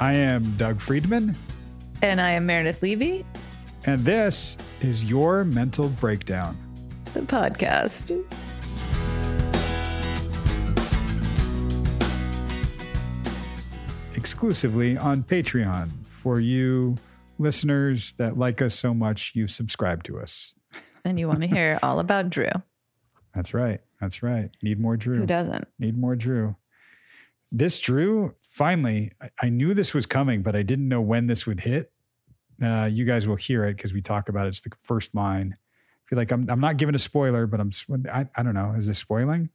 I am Doug Friedman, And I am Meredith Levy, and this is Your Mental Breakdown. the podcast. exclusively on Patreon for you listeners that like us so much you subscribe to us. And you want to hear all about Drew. That's right. That's right. Need more Drew. Who doesn't? Need more Drew. This Drew, finally, I, I knew this was coming, but I didn't know when this would hit. Uh, you guys will hear it because we talk about it. It's the first line. I feel like I'm, I'm not giving a spoiler, but I'm, I, I don't know. Is this spoiling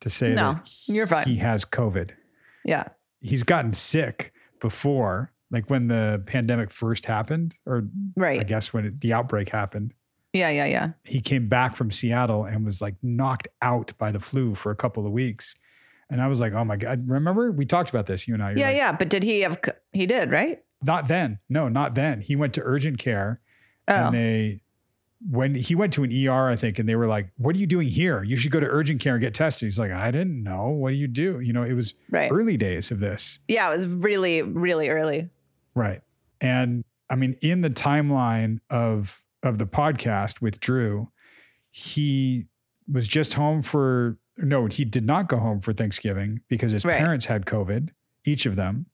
to say No, that you're fine. he has COVID? Yeah. he's gotten sick before, like when the pandemic first happened, or right. I guess when it, the outbreak happened. Yeah. Yeah. Yeah. He came back from Seattle and was like knocked out by the flu for a couple of weeks. And I was like, oh my God. Remember we talked about this, you and I. Yeah. like, Yeah. But did he have, he did, right? Not then. No, not then. He went to urgent care Oh, and they, when he went to an ER, I think, and they were like, what are you doing here? You should go to urgent care and get tested. He's like, I didn't know. What do you do? You know, it was right. early days of this. Yeah. It was really, really early. Right. And I mean, in the timeline of of the podcast with Drew, he was just home for no, he did not go home for Thanksgiving because his Right. parents had COVID, each of them.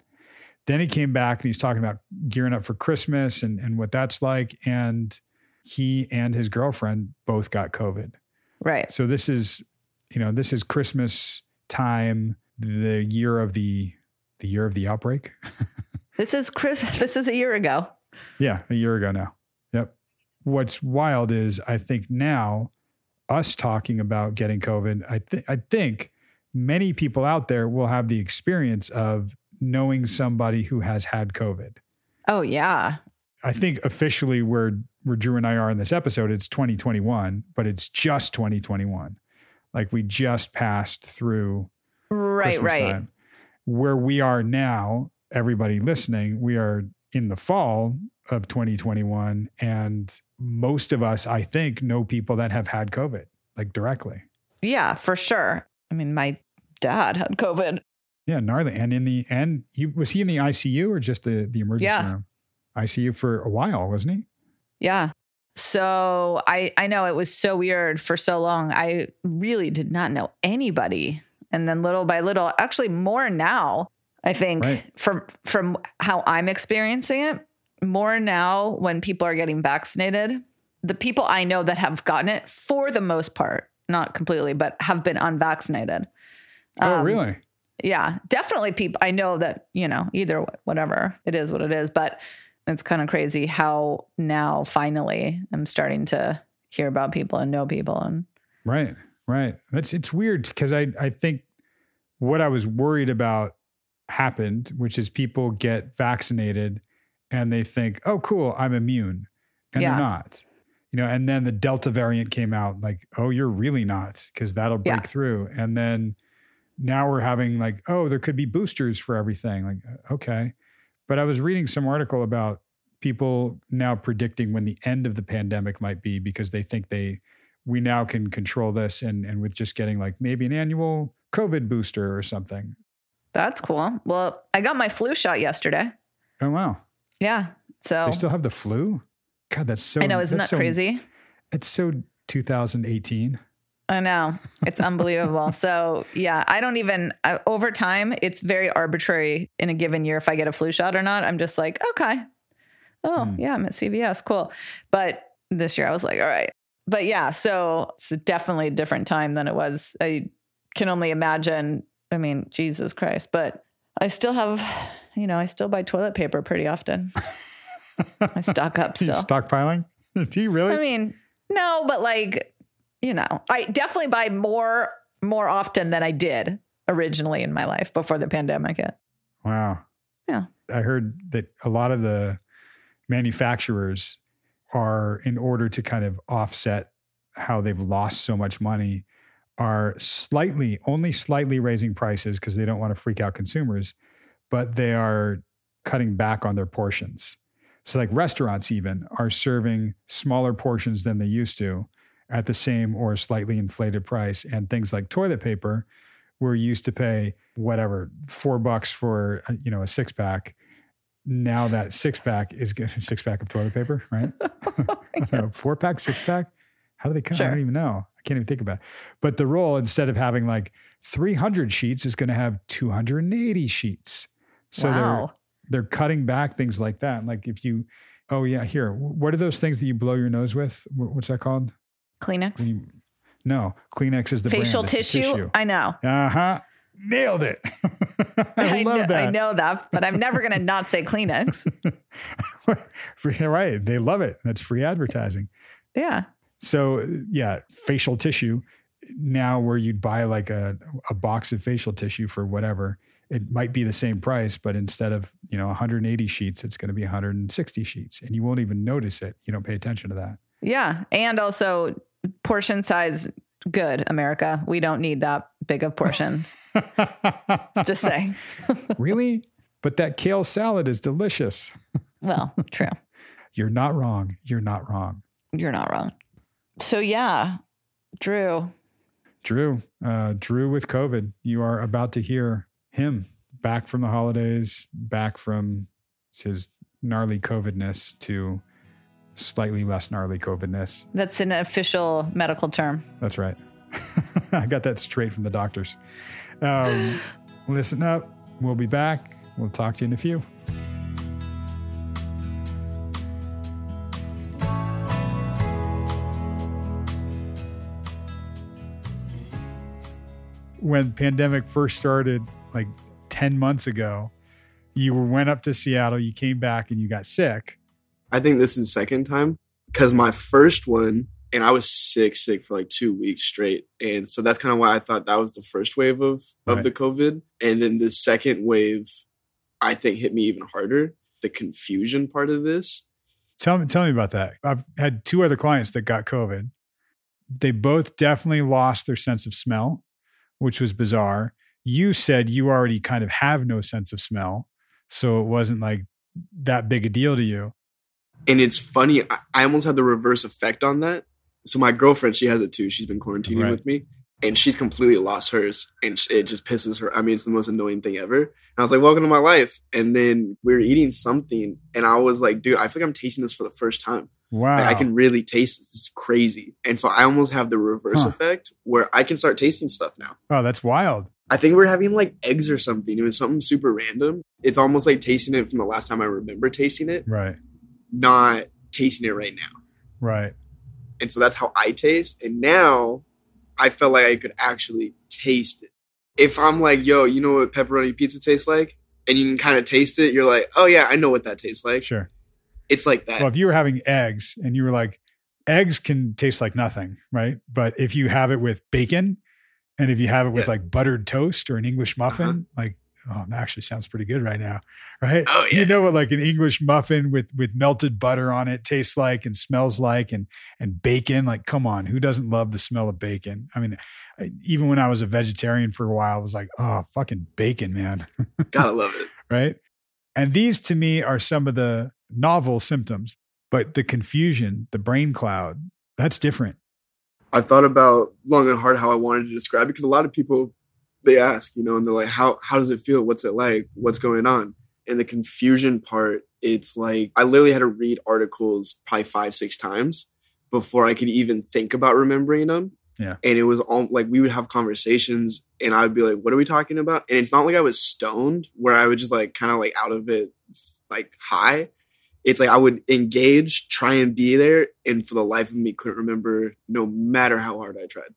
Then he came back and he's talking about gearing up for Christmas and, and what that's like. And he and his girlfriend both got COVID. Right. So this is, you know, this is Christmas time, the year of the the year of the outbreak. This is Chris. This is a year ago. Yeah, a year ago now. Yep. What's wild is I think now us talking about getting COVID, I think I think many people out there will have the experience of knowing somebody who has had COVID. Oh, yeah. I think officially where where Drew and I are in this episode, it's 2021, but it's just 2021. Like we just passed through Right. Christmas right. time. Where we are now, everybody listening, we are in the fall of 2021. And most of us, I think, know people that have had COVID, like directly. Yeah, for sure. I mean, my dad had COVID. Yeah, gnarly. And in the end, he was he in the ICU or just the, the emergency Yeah. room? ICU for a while, wasn't he? Yeah. So I I know it was so weird for so long. I really did not know anybody. And then little by little, actually more now, I think Right. from from how I'm experiencing it, more now when people are getting vaccinated, the people I know that have gotten it for the most part, not completely, but have been unvaccinated. oh, Um, really? yeah, definitely people I know that, you know, either whatever it is what it is, but it's kind of crazy how now finally I'm starting to hear about people and know people and Right, right. that's it's weird because I I think what I was worried about happened, which is people get vaccinated and they think, oh, cool, I'm immune, and Yeah. they're not. You know, and then the Delta variant came out, like, oh, you're really not, because that'll break Yeah. through. And then now we're having like, oh, there could be boosters for everything. Like, uh, okay. But I was reading some article about people now predicting when the end of the pandemic might be because they think they we now can control this and and with just getting like maybe an annual COVID booster or something. that's cool. Well, I got my flu shot yesterday. Oh wow. Yeah. So They still have the flu? God, that's so I know, isn't that so- crazy? It's so 2018. I know. It's unbelievable. so, yeah, I don't even, I, over time, it's very arbitrary in a given year if I get a flu shot or not. I'm just like, okay. Oh, Hmm. yeah, I'm at CVS. Cool. But this year I was like, all right. But yeah, so it's definitely a different time than it was. I can only imagine. I mean, Jesus Christ. But I still have, you know, I still buy toilet paper pretty often. I stock up still. stockpiling? Do you really? I mean, no, but like, you know, I definitely buy more more often than I did originally in my life before the pandemic hit. wow. Yeah. I heard that a lot of the manufacturers are in order to kind of offset how they've lost so much money are slightly only slightly raising prices because they don't want to freak out consumers but they are cutting back on their portions so like restaurants even are serving smaller portions than they used to at the same or slightly inflated price and things like toilet paper we're used to pay whatever four bucks for you know a six pack now that six pack is six pack of toilet paper, right? Know, four pack, six pack. How do they come? I don't even know. I can't even think about it. But the roll, instead of having like 300 sheets, is going to have 280 sheets. So they're they're cutting back things like that. Like if you, oh yeah, here, what are those things that you blow your nose with? What's that called? Kleenex. You, no, Kleenex is the Facial the tissue. I know. Uh huh. Nailed it. I, love know, that. I know that, but I'm never going to not say Kleenex. Right. They love it. That's free advertising. Yeah. So yeah, facial tissue. Now where you'd buy like a, a box of facial tissue for whatever, it might be the same price, but instead of, you know, 180 sheets, it's going to be 160 sheets and you won't even notice it. You don't pay attention to that. Yeah. And also portion size good, America. We don't need that big of portions. Just saying. really? But that kale salad is delicious. Well, true. You're not wrong. You're not wrong. You're not wrong. So yeah, Drew. Drew, uh, Drew with COVID, you are about to hear him back from the holidays, back from his gnarly COVIDness to slightly less gnarly COVIDness. That's an official medical term. That's right. I got that straight from the doctors. Um, listen up. We'll be back. We'll talk to you in a few. When pandemic first started, like 10 months ago, you went up to Seattle, you came back and you got sick. I think this is the second time because my first one, and I was sick, sick for like two weeks straight, and so that's kind of why I thought that was the first wave of of Right. the COVID, and then the second wave, I think hit me even harder. The confusion part of this, Tell me, tell me about that. I've had two other clients that got COVID. They both definitely lost their sense of smell, which was bizarre. You said you already kind of have no sense of smell, so it wasn't like that big a deal to you. and it's funny. I, almost had the reverse effect on that. So my girlfriend, she has it too. She's been quarantining Right. with me, and she's completely lost hers, and it just pisses her. I mean, it's the most annoying thing ever. And I was like, "Welcome to my life." And then we were eating something, and I was like, "Dude, I feel like I'm tasting this for the first time. Wow. Like, I can really taste this. Is crazy." And so I almost have the reverse Huh. effect where I can start tasting stuff now. oh, that's wild. I think we're having like eggs or something. It was something super random. It's almost like tasting it from the last time I remember tasting it, Right. not tasting it right now. Right. And so that's how I taste. And now I felt like I could actually taste it. If I'm like, yo, you know what pepperoni pizza tastes like? And you can kind of taste it, you're like, oh yeah, I know what that tastes like. Sure. It's like that. Well, if you were having eggs and you were like, eggs can taste like nothing, right? But if you have it with bacon and if you have it with Yeah. like buttered toast or an English muffin, Uh-huh. like, oh, that actually sounds pretty good right now, right? Oh, yeah. You know what like an English muffin with with melted butter on it tastes like and smells like and and bacon, like come on, who doesn't love the smell of bacon? I mean, I, even when I was a vegetarian for a while, I was like, oh, fucking bacon, man Gotta love it. right? And these to me are some of the novel symptoms, but the confusion, the brain cloud, that's different. I thought about long and hard how I wanted to describe it because a lot of people they ask, you know, and they're like, How how does it feel? What's it like? What's going on? And the confusion part, it's like I literally had to read articles probably five, six times before I could even think about remembering them. Yeah. And it was all like we would have conversations and I would be like, What are we talking about? And it's not like I was stoned where I would just like kind of like out of it like high. It's like I would engage, try and be there, and for the life of me couldn't remember no matter how hard I tried.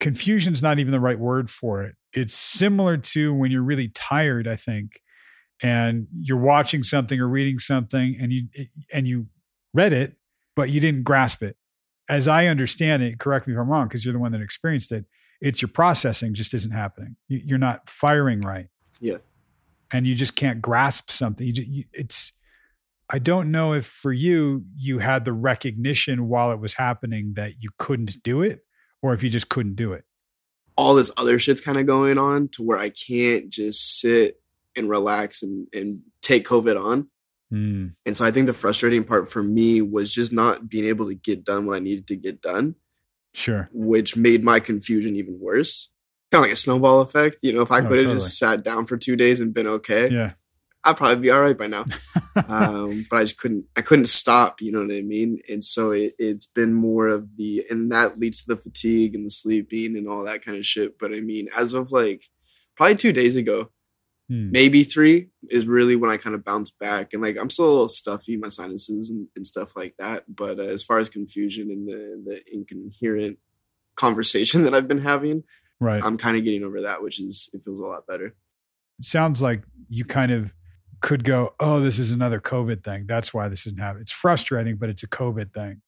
Confusion's not even the right word for it. It's similar to when you're really tired, I think, and you're watching something or reading something and you and you read it, but you didn't grasp it. As I understand it, correct me if I'm wrong, because you're the one that experienced it. It's your processing just isn't happening. You- You're not firing right. Yeah. and you just can't grasp something. You, ju- you, it's, I don't know if for you, you had the recognition while it was happening that you couldn't do it or if you just couldn't do it. All this other shit's kind of going on to where I can't just sit and relax and, and take COVID on. Mm, And so I think the frustrating part for me was just not being able to get done what I needed to get done, sure. which made my confusion even worse. Kind of like a snowball effect. You know, if I Oh, could have totally. just sat down for two days and been okay, Yeah. I'd probably be all right by now. um, but I just couldn't, I couldn't stop. You know what I mean? And so it, it's been more of the, and that leads to the fatigue and the sleeping and all that kind of shit. But I mean, as of like probably two days ago, Hmm. maybe three is really when I kind of bounced back. And like I'm still a little stuffy, my sinuses and, and stuff like that. But uh, as far as confusion and the the incoherent conversation that I've been having, Right. I'm kind of getting over that, which is it feels a lot better. It sounds like you kind of could go, oh, this is another COVID thing. That's why this isn't happening. It's frustrating, but it's a COVID thing.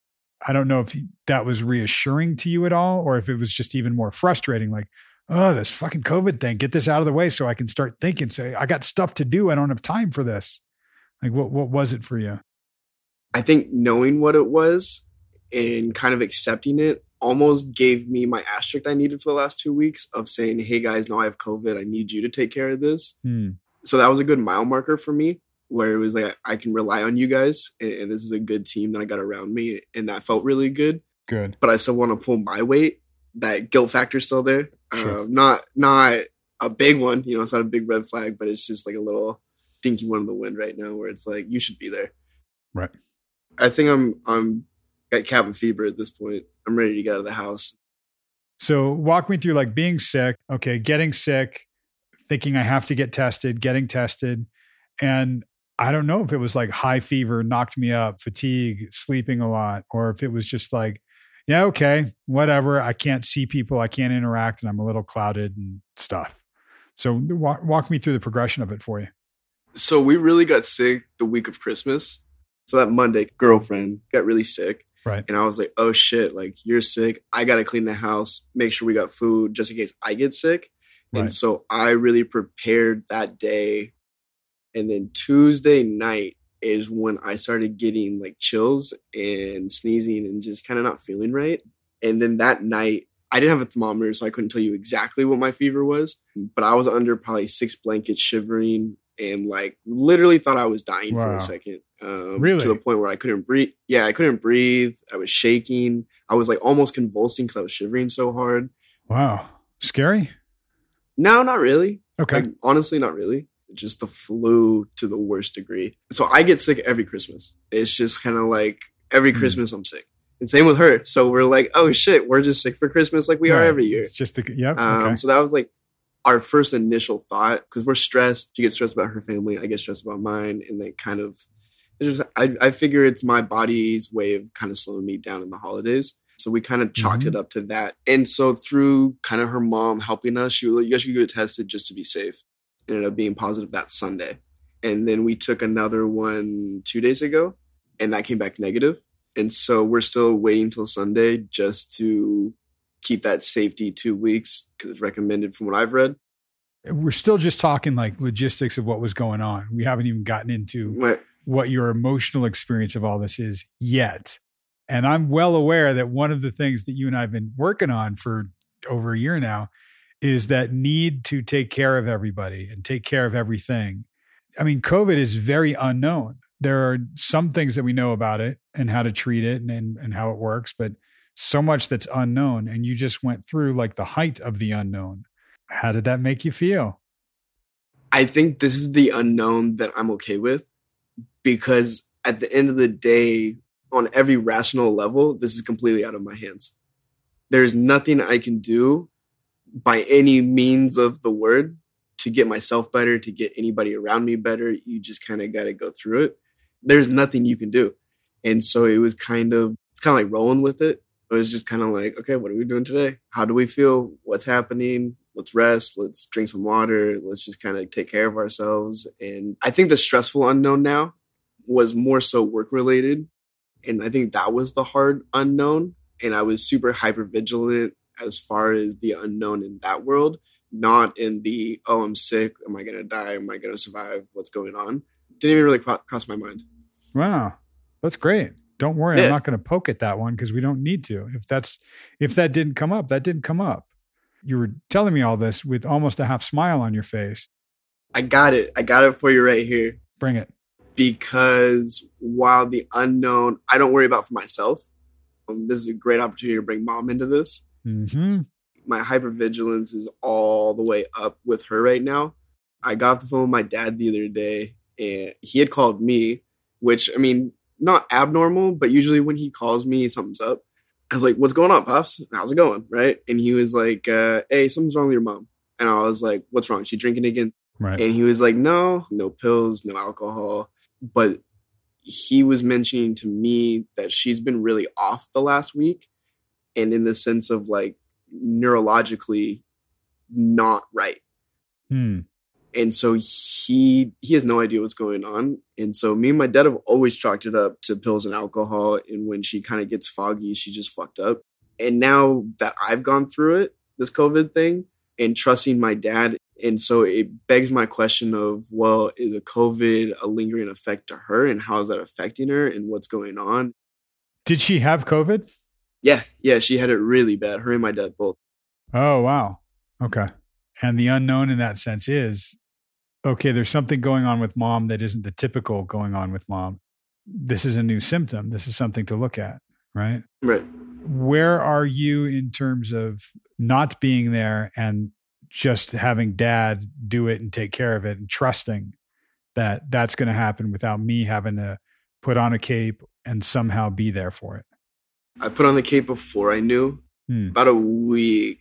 I don't know if that was reassuring to you at all, or if it was just even more frustrating. Like, oh, this fucking COVID thing. Get this out of the way so I can start thinking. Say, I got stuff to do. I don't have time for this. Like, what what was it for you? I think knowing what it was and kind of accepting it almost gave me my asterisk I needed for the last two weeks of saying, hey guys, no, I have COVID. I need you to take care of this. Hmm. So that was a good mile marker for me where it was like, I can rely on you guys and, and this is a good team that I got around me. And that felt really good. Good. But I still want to pull my weight. That guilt factor's still there. Sure. Uh, not, not a big one, you know, it's not a big red flag, but it's just like a little dinky one in the wind right now where it's like, you should be there. Right. I think I'm I'm got cabin fever at this point. I'm ready to get out of the house. So walk me through like being sick, okay, getting sick, thinking I have to get tested, getting tested. And I don't know if it was like high fever knocked me up, fatigue, sleeping a lot, or if it was just like, yeah, okay, whatever. I can't see people, I can't interact, and I'm a little clouded and stuff. So walk, walk me through the progression of it for you. So we really got sick the week of Christmas. So that Monday, girlfriend got really sick. Right. And I was like, oh shit, like you're sick. I gotta clean the house, make sure we got food just in case I get sick. Right. And so I really prepared that day. And then Tuesday night is when I started getting like chills and sneezing and just kind of not feeling right. And then that night, I didn't have a thermometer, so I couldn't tell you exactly what my fever was. But I was under probably six blankets, shivering, and like literally thought I was dying for a second. Um, Really? To the point where I couldn't breathe. Yeah, I couldn't breathe. I was shaking. I was like almost convulsing because I was shivering so hard. Wow. Scary? No, not really. Okay. Like, honestly, not really. Just the flu to the worst degree. So I get sick every Christmas. It's just kind of like every Hmm. Christmas I'm sick. And same with her. So we're like, oh shit, we're just sick for Christmas like we are every year. It's just the, yep. Um, okay. So that was like our first initial thought because we're stressed. She gets stressed about her family. I get stressed about mine. And they kind of, it's just, I, I figure it's my body's way of kind of slowing me down in the holidays. So we kind of chalked Mhm. it up to that. And so through kind of her mom helping us, she was like, you guys should get tested just to be safe. Ended up being positive that Sunday. And then we took another one two days ago and that came back negative. And so we're still waiting till Sunday just to keep that safety two weeks because it's recommended from what I've read. We're still just talking like logistics of what was going on. We haven't even gotten into What- what your emotional experience of all this is yet. And I'm well aware that one of the things that you and I have been working on for over a year now is that need to take care of everybody and take care of everything. I mean, COVID is very unknown. There are some things that we know about it and how to treat it and, and, and how it works, but so much that's unknown. And you just went through like the height of the unknown. How did that make you feel? I think this is the unknown that I'm okay with because at the end of the day, on every rational level, this is completely out of my hands. There's nothing I can do by any means of the word to get myself better, to get anybody around me better. You just kind of got to go through it. There's nothing you can do. And so it was kind of, it's kind of like rolling with it. It was just kind of like, okay, what are we doing today? How do we feel? What's happening? Let's rest. Let's drink some water. Let's just kind of take care of ourselves. And I think the stressful unknown now was more so work related. And I think that was the hard unknown. And I was super hyper vigilant as far as the unknown in that world, not in the, oh, I'm sick. Am I going to die? Am I going to survive? What's going on? Didn't even really cross my mind. Wow, that's great. Don't worry, Yeah. I'm not going to poke at that one because we don't need to. If that's if that didn't come up, that didn't come up. You were telling me all this with almost a half smile on your face. I got it. I got it for you right here. Bring it. Because while the unknown I don't worry about for myself, um, this is a great opportunity to bring mom into this. hmm My hypervigilance is all the way up with her right now. I got off the phone with my dad the other day and he had called me, which I mean, not abnormal, but usually when he calls me, something's up. I was like, "What's going on, pops? How's it going?" Right? And he was like, uh, "Hey, something's wrong with your mom." And I was like, "What's wrong? She drinking again?" Right. And he was like, "No, no pills, no alcohol." But he was mentioning to me that she's been really off the last week, and in the sense of like neurologically not right. Hmm. And so he he has no idea what's going on. And so me and my dad have always chalked it up to pills and alcohol. And when she kind of gets foggy, she just fucked up. And now that I've gone through it, this COVID thing, and trusting my dad, and so it begs my question of, well, is the COVID a lingering effect to her, and how is that affecting her, and what's going on? Did she have COVID? Yeah, yeah, she had it really bad. Her and my dad both. Oh, wow. Okay. And the unknown in that sense is okay, there's something going on with mom that isn't the typical going on with mom. This is a new symptom. This is something to look at, right? Right. Where are you in terms of not being there and just having dad do it and take care of it and trusting that that's going to happen without me having to put on a cape and somehow be there for it? I put on the cape before I knew. Hmm. About a week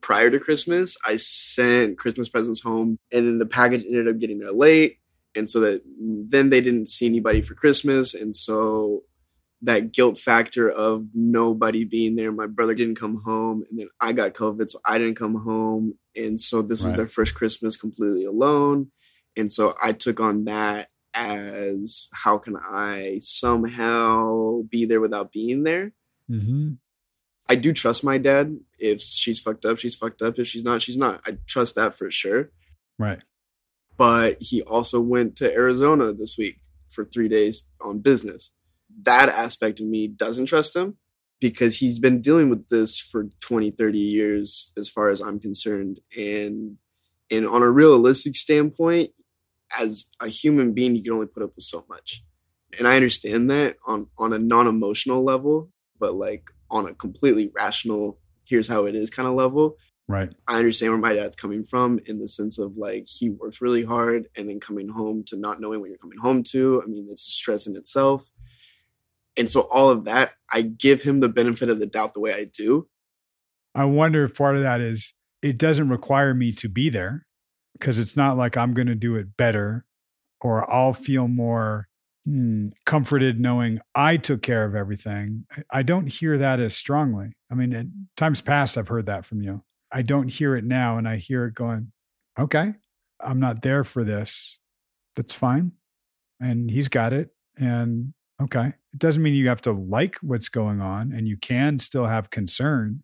prior to Christmas, I sent Christmas presents home, and then the package ended up getting there late, and so that then they didn't see anybody for Christmas, and so that guilt factor of nobody being there. My brother didn't come home, and then I got COVID, so I didn't come home, and so this was their first Christmas completely alone, and so I took on that as how can I somehow be there without being there. hmm I do trust my dad. If she's fucked up, she's fucked up. If she's not, she's not. I trust that for sure. Right. But he also went to Arizona this week for three days on business. That aspect of me doesn't trust him because he's been dealing with this for 20, 30 years, as far as I'm concerned. And and on a realistic standpoint, as a human being, you can only put up with so much. And I understand that on on a non-emotional level, but like on a completely rational, here's how it is kind of level, Right. I understand where my dad's coming from in the sense of like he works really hard and then coming home to not knowing what you're coming home to. I mean, it's a stress in itself. And so all of that, I give him the benefit of the doubt the way I do. I wonder if part of that is it doesn't require me to be there because it's not like I'm going to do it better or I'll feel more hmm, comforted knowing I took care of everything. I- don't hear that as strongly. I mean, in times past, I've heard that from you. I don't hear it now. And I hear it going, okay, I'm not there for this. That's fine. And he's got it. And okay. It doesn't mean you have to like what's going on and you can still have concern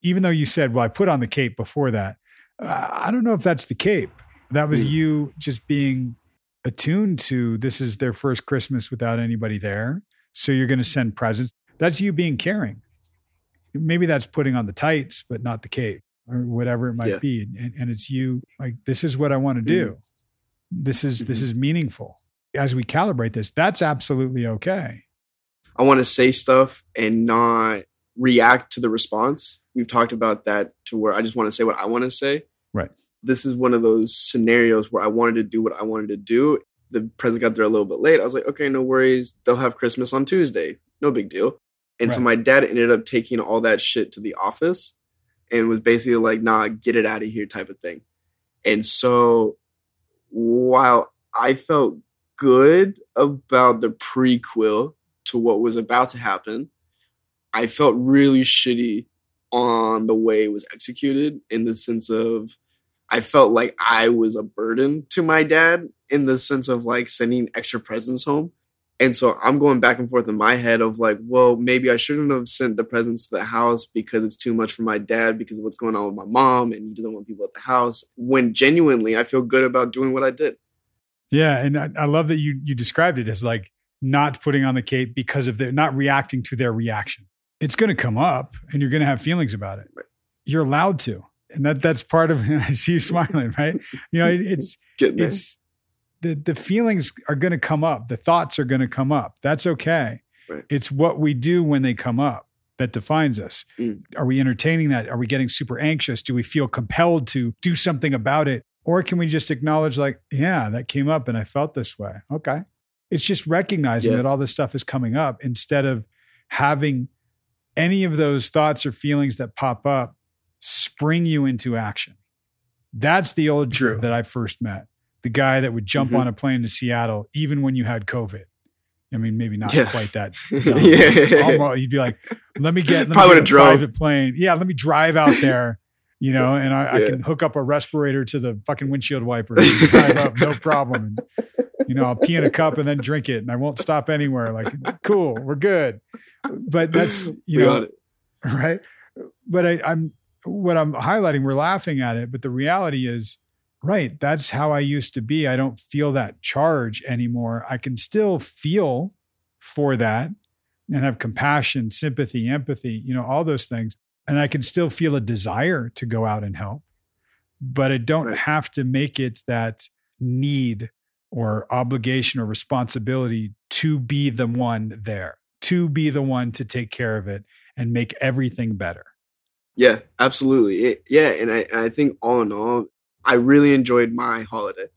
even though you said, well, I put on the cape before that, uh, I don't know if that's the cape. That was Mm. you just being attuned to this is their first Christmas without anybody there. So you're going to send presents. That's you being caring. Maybe that's putting on the tights, but not the cape or whatever it might Yeah. be. And, and it's you like, this is what I want to do. This is, this Mhm. is meaningful. As we calibrate this, that's absolutely okay. I want to say stuff and not react to the response. We've talked about that to where I just want to say what I want to say. Right. This is one of those scenarios where I wanted to do what I wanted to do. The president got there a little bit late. I was like, okay, no worries. They'll have Christmas on Tuesday. No big deal. And so my dad ended up taking all that shit to the office and was basically like, nah, get it out of here type of thing. And so while I felt good about the prequel to what was about to happen, I felt really shitty on the way it was executed in the sense of I felt like I was a burden to my dad in the sense of like sending extra presents home. And so I'm going back and forth in my head of like, well, maybe I shouldn't have sent the presents to the house because it's too much for my dad because of what's going on with my mom and he doesn't want people at the house. When genuinely I feel good about doing what I did. Yeah, and I, I love that you you described it as like not putting on the cape because of their not reacting to their reaction. It's going to come up, and you're going to have feelings about it. You're allowed to, and that that's part of. I see you smiling, right? You know, it, it's it's the the feelings are going to come up. The thoughts are going to come up. That's okay. Right. It's what we do when they come up that defines us. Mm. Are we entertaining that? Are we getting super anxious? Do we feel compelled to do something about it? Or can we just acknowledge, like, yeah, that came up and I felt this way? Okay. It's just recognizing Yeah. that all this stuff is coming up instead of having any of those thoughts or feelings that pop up spring you into action. That's the old Drew that I first met. The guy that would jump Mhm. on a plane to Seattle even when you had COVID. I mean, maybe not Yeah. quite that. Yeah. Almost, you'd be like, let me get, let me Probably get a drove. private plane. Yeah, let me drive out there, you know, and I, I can hook up a respirator to the fucking windshield wiper and drive up, no problem. And, you know, I'll pee in a cup and then drink it and I won't stop anywhere. Like, cool, we're good. But that's, you We know, right? But I, I'm what I'm highlighting. We're laughing at it, but the reality is, right? That's how I used to be. I don't feel that charge anymore. I can still feel for that and have compassion, sympathy, empathy. You know, all those things, and I can still feel a desire to go out and help, but I don't have to make it that need or obligation or responsibility to be the one there, to be the one to take care of it and make everything better. Yeah, absolutely. It, yeah, and I, and I think all in all, I really enjoyed my holiday.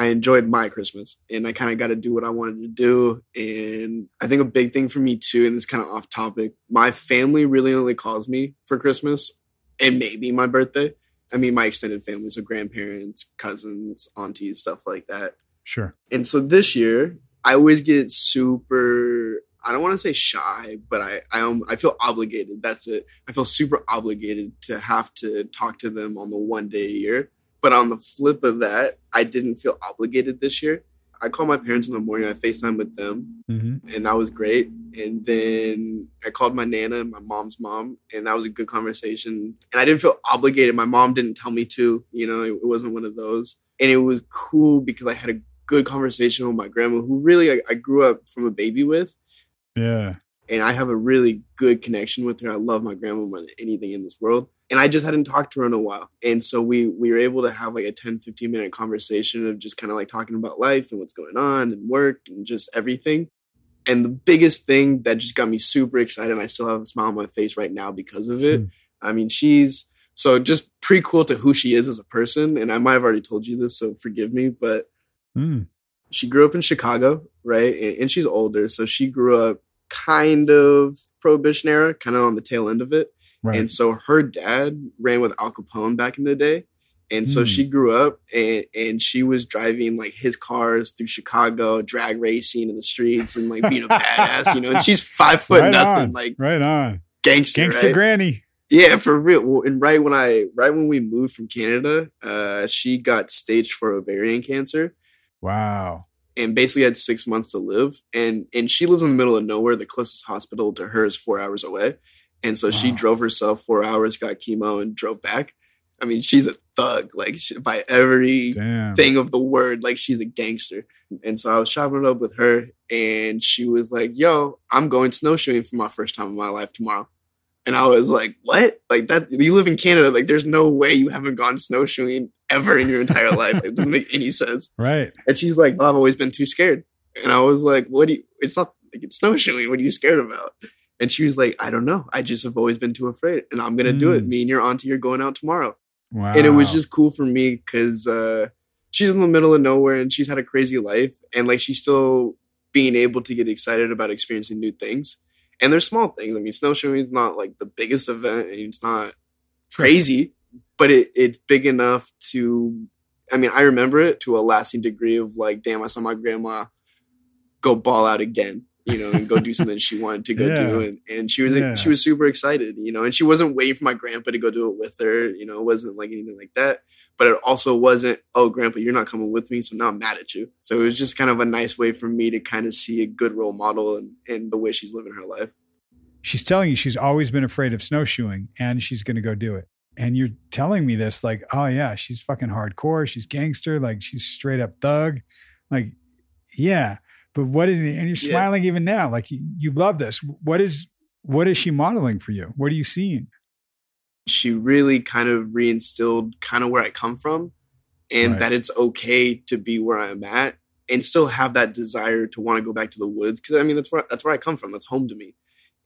I enjoyed my Christmas, and I kind of got to do what I wanted to do. And I think a big thing for me too, and this kind of off topic, my family really only calls me for Christmas and maybe my birthday. I mean, my extended family, so grandparents, cousins, aunties, stuff like that. Sure. And so this year, I always get super. I don't want to say shy, but I I um I feel obligated. That's it. I feel super obligated to have to talk to them on the one day a year. But on the flip of that, I didn't feel obligated this year. I called my parents in the morning. I FaceTime with them, Mm-hmm. and that was great. And then I called my nana, my mom's mom, and that was a good conversation. And I didn't feel obligated. My mom didn't tell me to, you know, it, it wasn't one of those. And it was cool because I had a good conversation with my grandma, who really I, I grew up from a baby with. Yeah. And I have a really good connection with her. I love my grandma more than anything in this world. And I just hadn't talked to her in a while. And so we we were able to have like a 10, 15 minute conversation of just kind of like talking about life and what's going on and work and just everything. And the biggest thing that just got me super excited, and I still have a smile on my face right now because of it. Hmm. I mean, she's so just pretty cool to who she is as a person. And I might have already told you this, so forgive me, but Mm. she grew up in Chicago, right? And, and she's older, so she grew up kind of prohibition era, kind of on the tail end of it. Right. And so her dad ran with Al Capone back in the day. And so Hmm. she grew up and, and she was driving like his cars through Chicago, drag racing in the streets and like being a badass, you know, and she's five foot right nothing, on. like right on. gangster. Gangster right? granny. Yeah, for real. Well, And right when I right when we moved from Canada, uh, she got staged for ovarian cancer Wow. and basically had six months to live. And and she lives in the middle of nowhere. The closest hospital to her is four hours away. And so she drove herself four hours, got chemo, and drove back. I mean, she's a thug, like she, by every Damn. thing of the word. Like she's a gangster. And so I was chopping it up with her, and she was like, "Yo, I'm going snowshoeing for my first time in my life tomorrow." And I was like, "What? Like that? You live in Canada? Like, there's no way you haven't gone snowshoeing ever in your entire life. It doesn't make any sense." Right. And she's like, well, I've always been too scared. And I was like, what do you, it's not like it's snowshoeing. What are you scared about? And she was like, I don't know. I just have always been too afraid and I'm going to do it. Mm. Me and your auntie are going out tomorrow. Wow. And it was just cool for me because uh, she's in the middle of nowhere and she's had a crazy life. And like she's still being able to get excited about experiencing new things. And there's small things. I mean, snowshoeing is not like the biggest event and it's not crazy, but it, it's big enough to, I mean, I remember it to a lasting degree of like, damn, I saw my grandma go ball out again. You know, and go do something she wanted to go Yeah. do, and, and she was Yeah. she was super excited. You know, and she wasn't waiting for my grandpa to go do it with her. You know, it wasn't like anything like that. But it also wasn't, oh, grandpa, you're not coming with me, so now I'm mad at you. So it was just kind of a nice way for me to kind of see a good role model and and the way she's living her life. she's telling you she's always been afraid of snowshoeing and she's going to go do it. And you're telling me this like, oh yeah, she's fucking hardcore. She's gangster. Like she's straight up thug. Like, yeah. But what is it? And you're Yeah. smiling even now. Like you, love this. What is, what is she modeling for you? What are you seeing? she really kind of reinstilled kind of where I come from and Right. that it's okay to be where I'm at and still have that desire to want to go back to the woods because I mean that's where that's where I come from that's home to me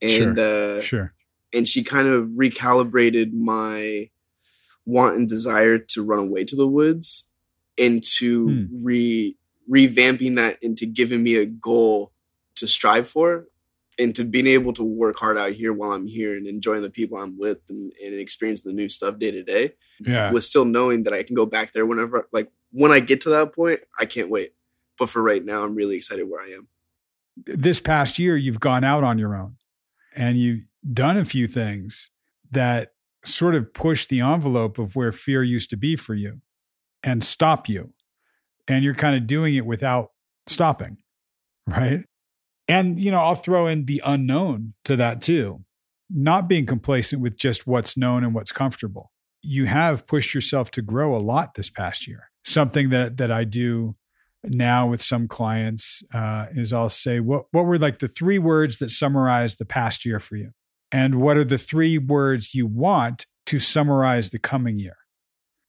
and uh Sure. and she kind of recalibrated my want and desire to run away to the woods into Hmm. re revamping that into giving me a goal to strive for and to being able to work hard out here while I'm here and enjoying the people I'm with and, and experiencing the new stuff day to day Yeah. with still knowing that I can go back there whenever like when I get to that point, I can't wait. But for right now, I'm really excited where I am. this past year you've gone out on your own and you've done a few things that sort of push the envelope of where fear used to be for you and stop you and you're kind of doing it without stopping right? And you know i'll throw in the unknown to that too. Not being complacent with just what's known and what's comfortable. You have pushed yourself to grow a lot this past year. Something that that i do now with some clients uh, is I'll say, what, what were like the three words that summarize the past year for you? And what are the three words you want to summarize the coming year?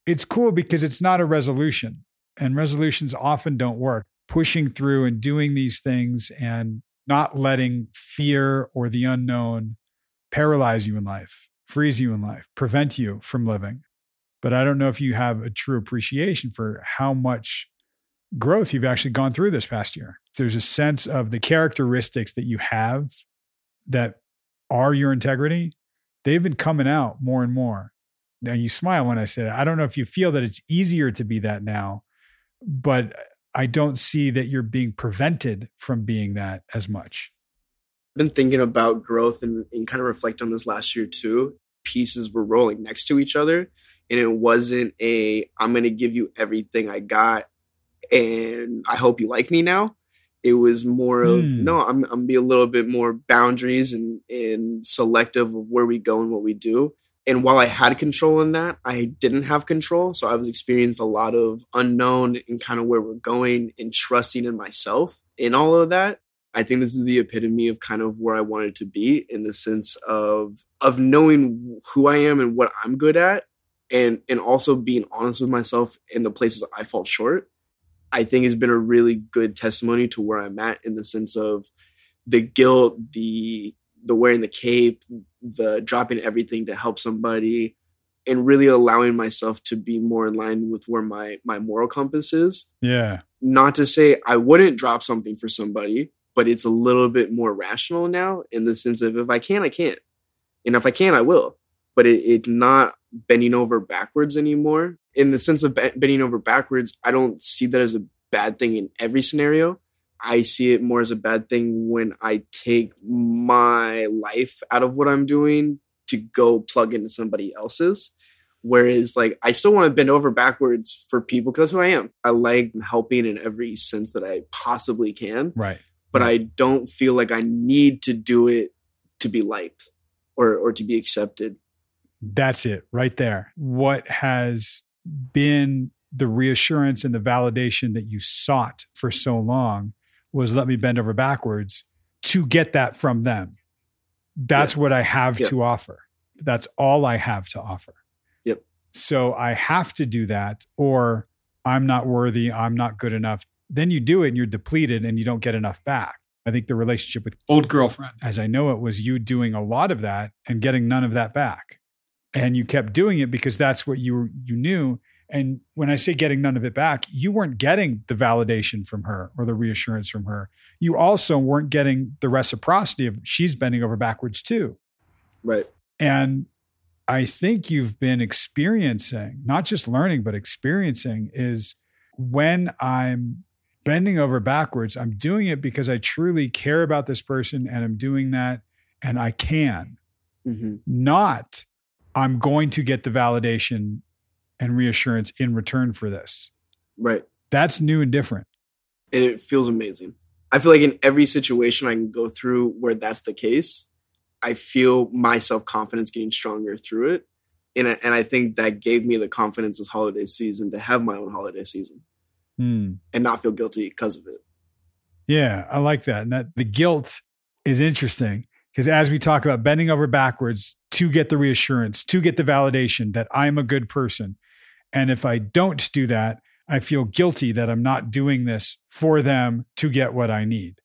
It's cool because it's not a resolution, and resolutions often don't work. Pushing through and doing these things and not letting fear or the unknown paralyze you in life, freeze you in life, prevent you from living. But I don't know if you have a true appreciation for how much growth you've actually gone through this past year. There's a sense of the characteristics that you have that are your integrity. They've been coming out more and more. Now you smile when I say that. I don't know if you feel that it's easier to be that now, but I don't see that you're being prevented from being that as much. I've been thinking about growth and, and kind of reflect on this last year too. Pieces were rolling next to each other, and it wasn't a I'm going to give you everything I got, and I hope you like me now. It was more of Hmm. no, I'm I'm gonna be a little bit more boundaries and and selective of where we go and what we do. And while I had control in that, I didn't have control. So I was experiencing a lot of unknown and kind of where we're going and trusting in myself in all of that. I think this is the epitome of kind of where I wanted to be in the sense of of knowing who I am and what I'm good at and and also being honest with myself in the places I fall short. I think has been a really good testimony to where I'm at in the sense of the guilt, the the wearing the cape, the dropping everything to help somebody, and really allowing myself to be more in line with where my my moral compass is. Yeah. Not to say I wouldn't drop something for somebody, but it's a little bit more rational now in the sense of if I can, I can't, and if I can, I will. But it, it's not bending over backwards anymore. In the sense of bending over backwards, I don't see that as a bad thing in every scenario. I see it more as a bad thing when I take my life out of what I'm doing to go plug into somebody else's. Whereas, like, I still want to bend over backwards for people because who I am. I like helping in every sense that I possibly can, Right. but I don't feel like I need to do it to be liked or or to be accepted. That's it right there. What has been the reassurance and the validation that you sought for so long was let me bend over backwards to get that from them. That's what I have Yep. to offer. That's all I have to offer. Yep. So I have to do that, or I'm not worthy, I'm not good enough. Then you do it and you're depleted and you don't get enough back. I think the relationship with old girlfriend, as I know it, was you doing a lot of that and getting none of that back. And you kept doing it because that's what you you knew. And when I say getting none of it back, you weren't getting the validation from her or the reassurance from her. You also weren't getting the reciprocity of she's bending over backwards too. Right. And I think you've been experiencing, not just learning, but experiencing is when I'm bending over backwards, I'm doing it because I truly care about this person and I'm doing that and I can, hmm not I'm going to get the validation and reassurance in return for this. Right. That's new and different. and it feels amazing. I feel like in every situation I can go through where that's the case, I feel my self confidence getting stronger through it, and I, and I think that gave me the confidence this holiday season to have my own holiday season Hmm. and not feel guilty because of it. Yeah, I like that. And that the guilt is interesting because as we talk about bending over backwards to get the reassurance, to get the validation that I'm a good person. And if I don't do that, I feel guilty that I'm not doing this for them to get what I need.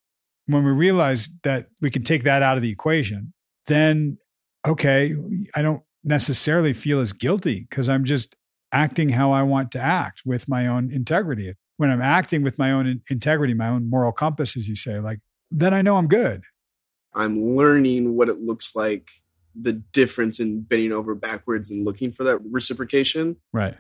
When we realize that we can take that out of the equation, then okay, I don't necessarily feel as guilty because I'm just acting how I want to act with my own integrity. When I'm acting with my own integrity, my own moral compass, as you say, like, then I know I'm good. I'm learning what it looks like, the difference in bending over backwards and looking for that reciprocation. Right.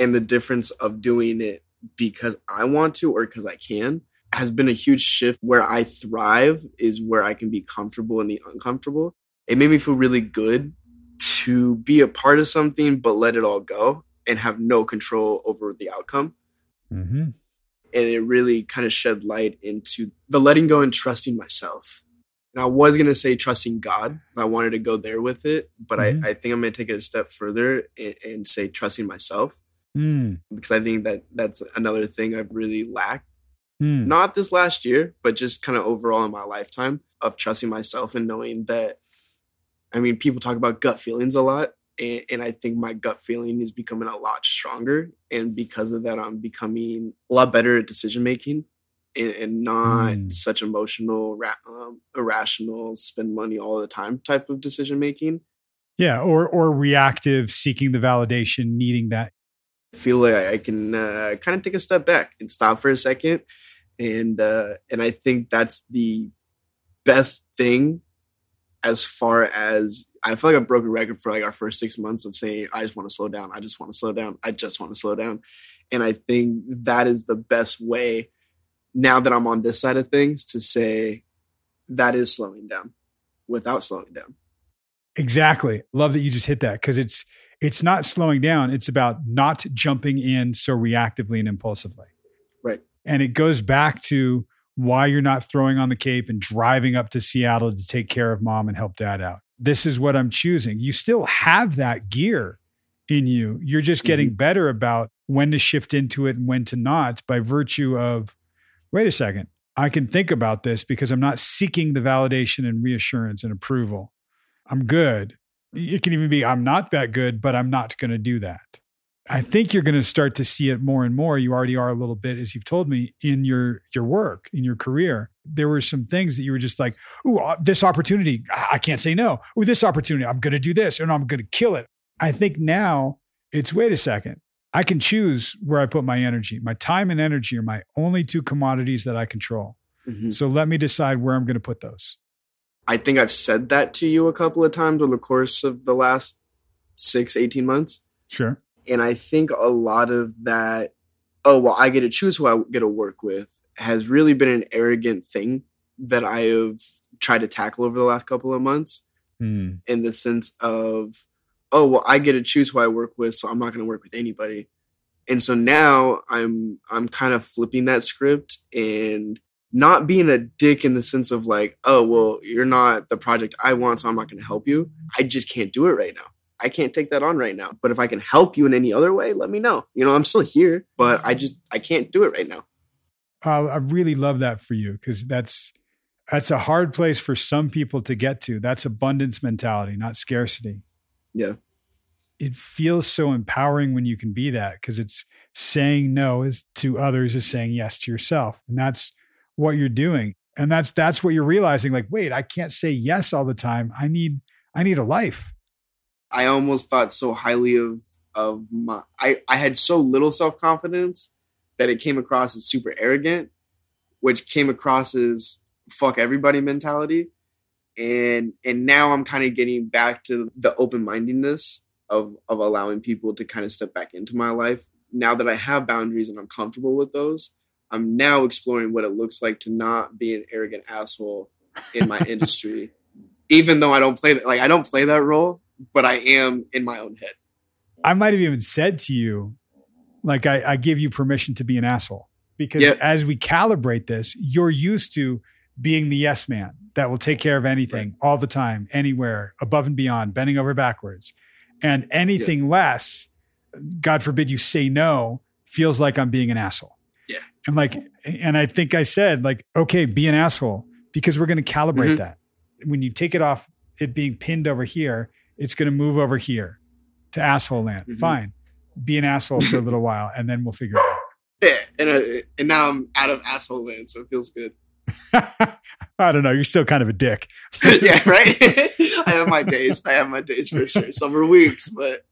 And the difference of doing it because I want to or because I can has been a huge shift where I thrive is where I can be comfortable in the uncomfortable. It made me feel really good to be a part of something, but let it all go and have no control over the outcome. Mm-hmm. And it really kind of shed light into the letting go and trusting myself. And I was going to say trusting God. I wanted to go there with it, but Mhm. I, I think I'm going to take it a step further and, and say trusting myself Mm. because I think that that's another thing I've really lacked. Mm. Not this last year, but just kind of overall in my lifetime of trusting myself and knowing that. I mean, people talk about gut feelings a lot, and, and I think my gut feeling is becoming a lot stronger. And because of that, I'm becoming a lot better at decision making and, and not Mm. such emotional, ra- um, irrational, spend money all the time type of decision making. Yeah. Or or reactive, seeking the validation, needing that. Feel like I can uh, kind of take a step back and stop for a second, and uh, and I think that's the best thing as far as I feel like I broke a record for like our first six months of saying I just want to slow down, I just want to slow down, I just want to slow down, and I think that is the best way now that I'm on this side of things to say that is slowing down without slowing down. Exactly. Love that you just hit that because it's it's not slowing down. It's about not jumping in so reactively and impulsively. Right. And it goes back to why you're not throwing on the cape and driving up to Seattle to take care of mom and help dad out. This is what I'm choosing. You still have that gear in you. You're just getting mm-hmm. better about when to shift into it and when to not by virtue of, wait a second, I can think about this because I'm not seeking the validation and reassurance and approval. I'm good. It can even be, I'm not that good, but I'm not going to do that. I think you're going to start to see it more and more. You already are a little bit, as you've told me, in your your work, in your career. There were some things that you were just like, "Ooh, uh, this opportunity, I can't say no. Ooh, this opportunity, I'm going to do this, and I'm going to kill it." I think now it's wait a second. I can choose where I put my energy. My time and energy are my only two commodities that I control. Mhm. So let me decide where I'm going to put those. I think I've said that to you a couple of times over the course of the last six, 18 months. Sure. And I think a lot of that, oh, well, I get to choose who I get to work with, has really been an arrogant thing that I have tried to tackle over the last couple of months Hmm. in the sense of, oh, well, I get to choose who I work with, so I'm not going to work with anybody. And so now I'm I'm kind of flipping that script and not being a dick in the sense of like, oh, well, you're not the project I want, so I'm not going to help you. I just can't do it right now. I can't take that on right now. But if I can help you in any other way, let me know. You know, I'm still here, but I just I can't do it right now. Uh, I really love that for you because that's that's a hard place for some people to get to. That's abundance mentality, not scarcity. Yeah. It feels so empowering when you can be that because it's saying no is to others is saying yes to yourself, and that's what you're doing. And that's that's what you're realizing. Like, wait, I can't say yes all the time. I need I need a life. I almost thought so highly of of my I, I had so little self-confidence that it came across as super arrogant, which came across as fuck everybody mentality. And and now I'm kind of getting back to the open-mindedness of of allowing people to kind of step back into my life. Now that I have boundaries and I'm comfortable with those, I'm now exploring what it looks like to not be an arrogant asshole in my industry. Even though I don't play that like I don't play that role, but I am in my own head. I might have even said to you, like, I, I give you permission to be an asshole because Yeah. as we calibrate this, you're used to being the yes man that will take care of anything all the time, anywhere, above and beyond, bending over backwards. And anything less, God forbid you say no, feels like I'm being an asshole. Yeah. I'm like, and I think I said, like, okay, be an asshole because we're going to calibrate Mhm. that. When you take it off it being pinned over here, it's going to move over here to asshole land. Mhm. Fine. Be an asshole for a little while and then we'll figure it out. Yeah, and uh, and now I'm out of asshole land, so it feels good. I don't know. You're still kind of a dick. yeah, right. I have my days. I have my days for sure. Some are weeks, but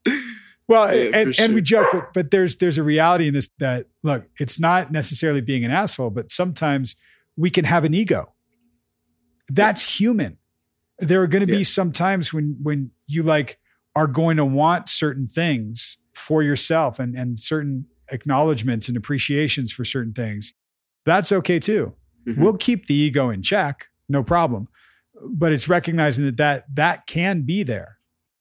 Well, Yeah, and, for and we joke, but, but there's there's a reality in this that look, it's not necessarily being an asshole, but sometimes we can have an ego. That's human. There are going to Yeah. be some times when when you like are going to want certain things for yourself and and certain acknowledgments and appreciations for certain things. That's okay too. Mhm. We'll keep the ego in check, no problem. But it's recognizing that that that can be there.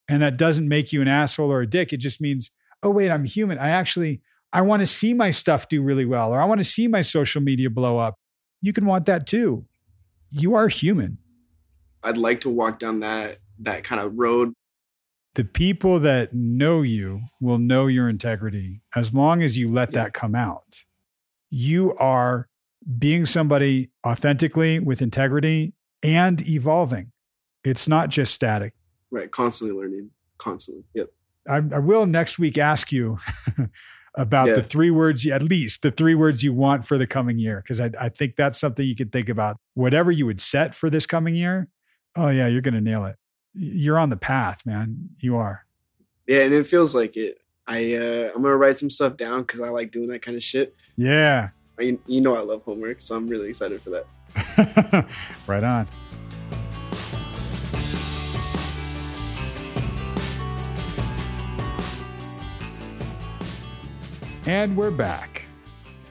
And that doesn't make you an asshole or a dick. It just means, oh wait, I'm human. I actually I want to see my stuff do really well or I want to see my social media blow up. You can want that too. You are human. I'd like to walk down that that kind of road. The people that know you will know your integrity as long as you let Yeah. that come out. You are being somebody authentically with integrity and evolving. It's not just static. Right, constantly learning, constantly. Yep. I, I will next week ask you about Yeah. the three words, at least the three words you want for the coming year, because I, I think that's something you could think about. Whatever you would set for this coming year, oh yeah, you're going to nail it. You're on the path, man. You are. Yeah, and it feels like it. I uh, I'm gonna write some stuff down because I like doing that kind of shit. Yeah. I, you know I love homework, so I'm really excited for that. right on. And we're back.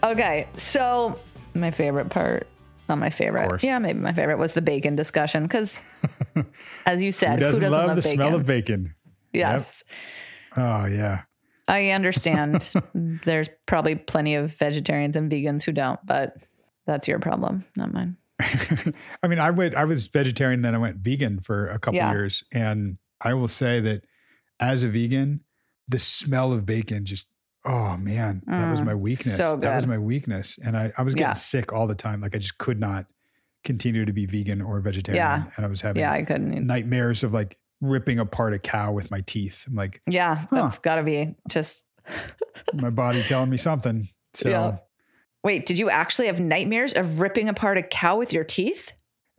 Okay, so my favorite part, not my favorite, yeah, maybe my favorite was the bacon discussion because, as you said, Who doesn't, love, the bacon? smell of bacon? yes, Oh, yeah. I understand. There's probably plenty of vegetarians and vegans who don't, but that's your problem, not mine. I mean, I went, I was vegetarian, then I went vegan for a couple Yeah. years. And I will say that as a vegan, the smell of bacon just, oh man, that was Mm, my weakness. so That was my weakness. And I, I was getting Yeah. sick all the time. Like I just could not continue to be vegan or vegetarian. Yeah. And I was having Yeah, I couldn't. nightmares of like ripping apart a cow with my teeth. I'm like, Yeah, that's got to be just. my body telling me something. So Yeah. Wait, did you actually have nightmares of ripping apart a cow with your teeth?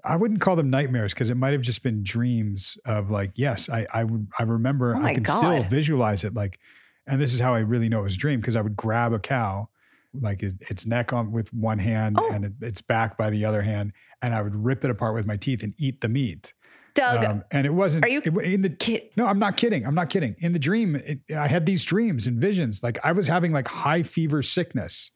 I wouldn't call them nightmares because it might have just been dreams of like, yes, I I would I remember Oh I can still visualize it like, and this is how I really know it was a dream because I would grab a cow, like it, its neck on with one hand Oh. and it, its back by the other hand, and I would rip it apart with my teeth and eat the meat. Doug, Um, and it wasn't. are you it, in the kid- no, I'm not kidding. I'm not kidding. In the dream, it, I had these dreams and visions. Like I was having like high fever sickness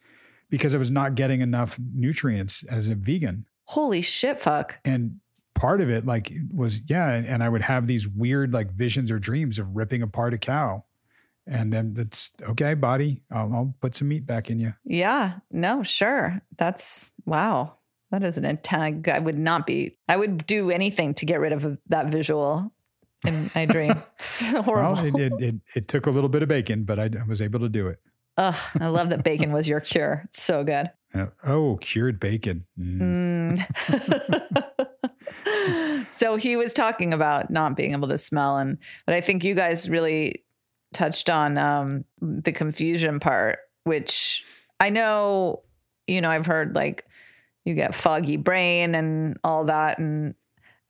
because I was not getting enough nutrients as a vegan. holy shit, fuck. And part of it, like, was yeah. And, and I would have these weird like visions or dreams of ripping apart a cow. And then it's okay, body. I'll, I'll put some meat back in you. Yeah, no, sure. That's wow. That is an intense. I would not be. I would do anything to get rid of that visual in my dream. Horrible. Well, it, it, it, it took a little bit of bacon, but I, I was able to do it. Ugh, I love that bacon was your cure. It's so good. Uh, oh, cured bacon. Mm. Mm. so he was talking about not being able to smell, and but I think you guys really touched on um, the confusion part, which I know. You know, I've heard like you get foggy brain and all that, and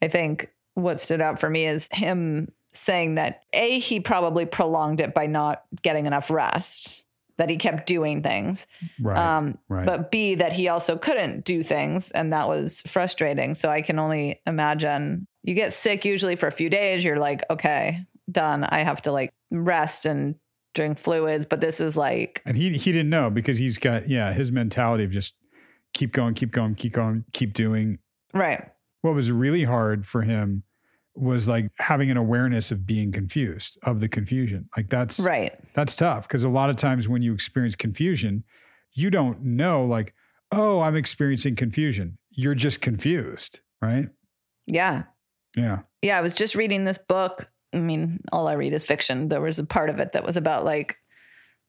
I think what stood out for me is him saying that a he probably prolonged it by not getting enough rest that he kept doing things Right. um, right. but B, that he also couldn't do things. And that was frustrating. So I can only imagine you get sick usually for a few days. You're like, okay, done. I have to like rest and drink fluids. But this is like, And he he didn't know because he's got yeah his mentality of just keep going, keep going, keep going, keep doing. right. What was really hard for him was like having an awareness of being confused of the confusion. Like that's Right. that's tough because a lot of times when you experience confusion, you don't know like oh I'm experiencing confusion. You're just confused, right? Yeah. Yeah. Yeah. I was just reading this book. I mean, all I read is fiction. There was a part of it that was about like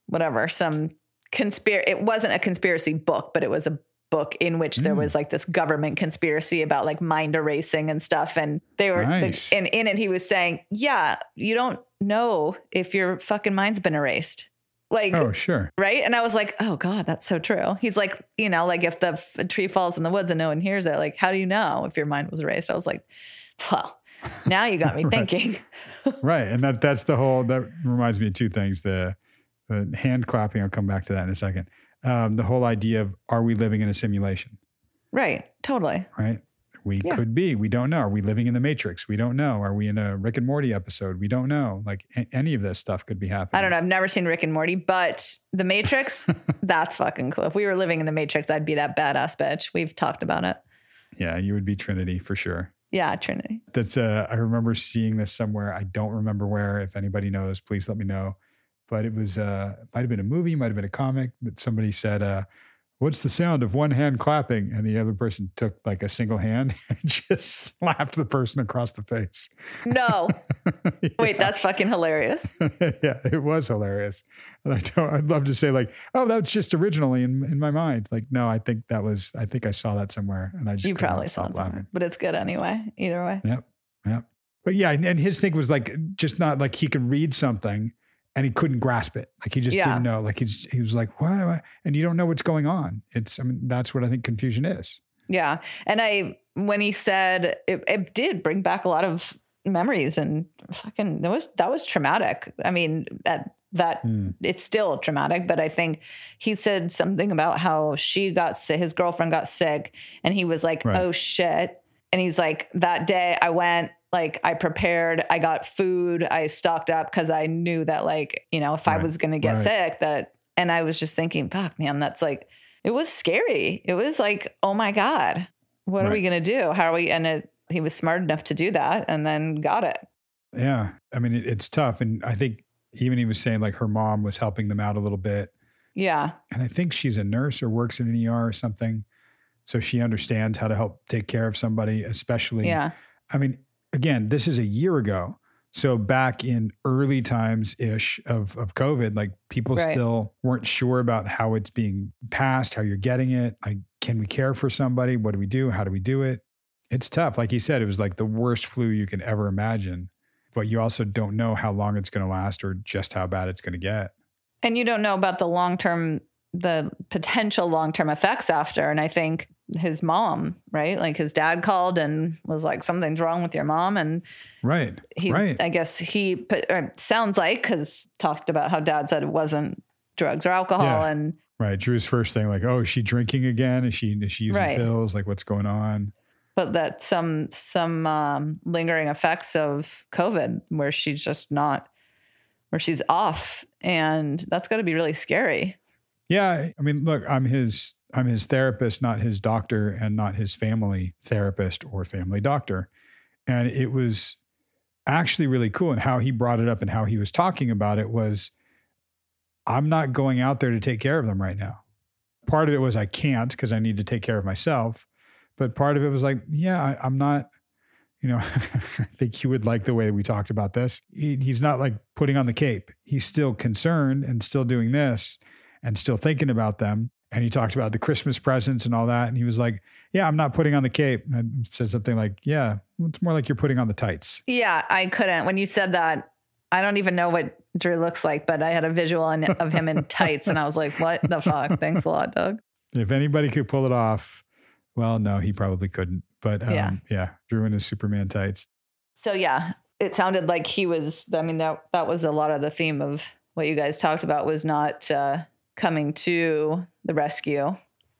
whatever, some conspiracy. It wasn't a conspiracy book, but it was a book in which there Mm. was like this government conspiracy about like mind erasing and stuff. And they were, Nice. and in it, he was saying, yeah, you don't know if your fucking mind's been erased Like, Oh, sure. right? And I was like, oh God, that's so true. He's like, you know, like if the f- tree falls in the woods and no one hears it, like, how do you know if your mind was erased? I was like, well, now you got me Right. thinking. Right. And that that's the whole that reminds me of two things. The the hand clapping, I'll come back to that in a second. Um, the whole idea of are we living in a simulation? Right. Totally. Right. We Yeah. could be. We don't know. Are we living in the Matrix? We don't know. Are we in a Rick and Morty episode? We don't know. Like a- any of this stuff could be happening. I don't know. I've never seen Rick and Morty, but The Matrix, that's fucking cool. If we were living in the Matrix, I'd be that badass bitch. We've talked about it. Yeah, you would be Trinity for sure. Yeah, Trinity. That's uh I remember seeing this somewhere. I don't remember where. If anybody knows, please let me know. But it was uh might have been a movie, might have been a comic, but somebody said, uh, what's the sound of one hand clapping? And the other person took like a single hand and just slapped the person across the face. No. Wait, that's fucking hilarious. yeah, it was hilarious. And I don't I'd love to say like, oh, that's just originally in in my mind. Like, no, I think that was I think I saw that somewhere and I just You probably saw it somewhere, laughing. but it's good anyway. Either way. Yep. Yep. But yeah, and, and his thing was like just not like he could read something and he couldn't grasp it. Like he just Yeah. didn't know. Like he's he was like, why, why? And you don't know what's going on. It's I mean, that's what I think confusion is. Yeah. And I, when he said it, it did bring back a lot of memories and fucking, that was, that was traumatic. I mean, that, that Hmm. it's still traumatic, but I think he said something about how she got sick, his girlfriend got sick, and he was like, Right. oh shit. And he's like, that day I went, like, I prepared, I got food, I stocked up because I knew that, like, you know, if I was going to get Right. sick, that, and I was just thinking, fuck, man, that's like, it was scary. It was like, oh my God, what are we going to do? How are we? And it, he was smart enough to do that and then got it. Yeah. I mean, it, it's tough. And I think even he was saying like her mom was helping them out a little bit. Yeah. And I think she's a nurse or works in an ER or something. So she understands how to help take care of somebody, especially Yeah. I mean, again, this is a year ago. So back in early times ish of, of COVID, like people Right. still weren't sure about how it's being passed, how you're getting it. Like, can we care for somebody? What do we do? How do we do it? It's tough. Like he said, it was like the worst flu you can ever imagine. But you also don't know how long it's going to last or just how bad it's going to get. And you don't know about the long term, the potential long term effects after. And I think his mom, right? Like his dad called and was like, something's wrong with your mom. And Right. he, right. I guess he put, or sounds like, because talked about how dad said it wasn't drugs or alcohol. Yeah. And right. Drew's first thing, like, oh, is she drinking again? Is she is she using Right. pills? Like, what's going on? but that some some um, lingering effects of COVID where she's just not where she's off, and that's got to be really scary. Yeah, I mean, look, I'm his I'm his therapist, not his doctor and not his family therapist or family doctor. And it was actually really cool and how he brought it up and how he was talking about it was I'm not going out there to take care of them right now. Part of it was I can't because I need to take care of myself. But part of it was like, yeah, I, I'm not, you know, I think he would like the way we talked about this. He, he's not like putting on the cape. He's still concerned and still doing this and still thinking about them. And he talked about the Christmas presents and all that. And he was like, Yeah, I'm not putting on the cape. And said something like, Yeah, it's more like you're putting on the tights. Yeah, I couldn't. When you said that, I don't even know what Drew looks like, but I had a visual of him in tights, and I was like, "What the fuck?" Thanks a lot, Doug. If anybody could pull it off, well, no, he probably couldn't. But um, Yeah. yeah. Drew in his Superman tights. So yeah, it sounded like he was. I mean, that that was a lot of the theme of what you guys talked about was not uh, coming to the rescue.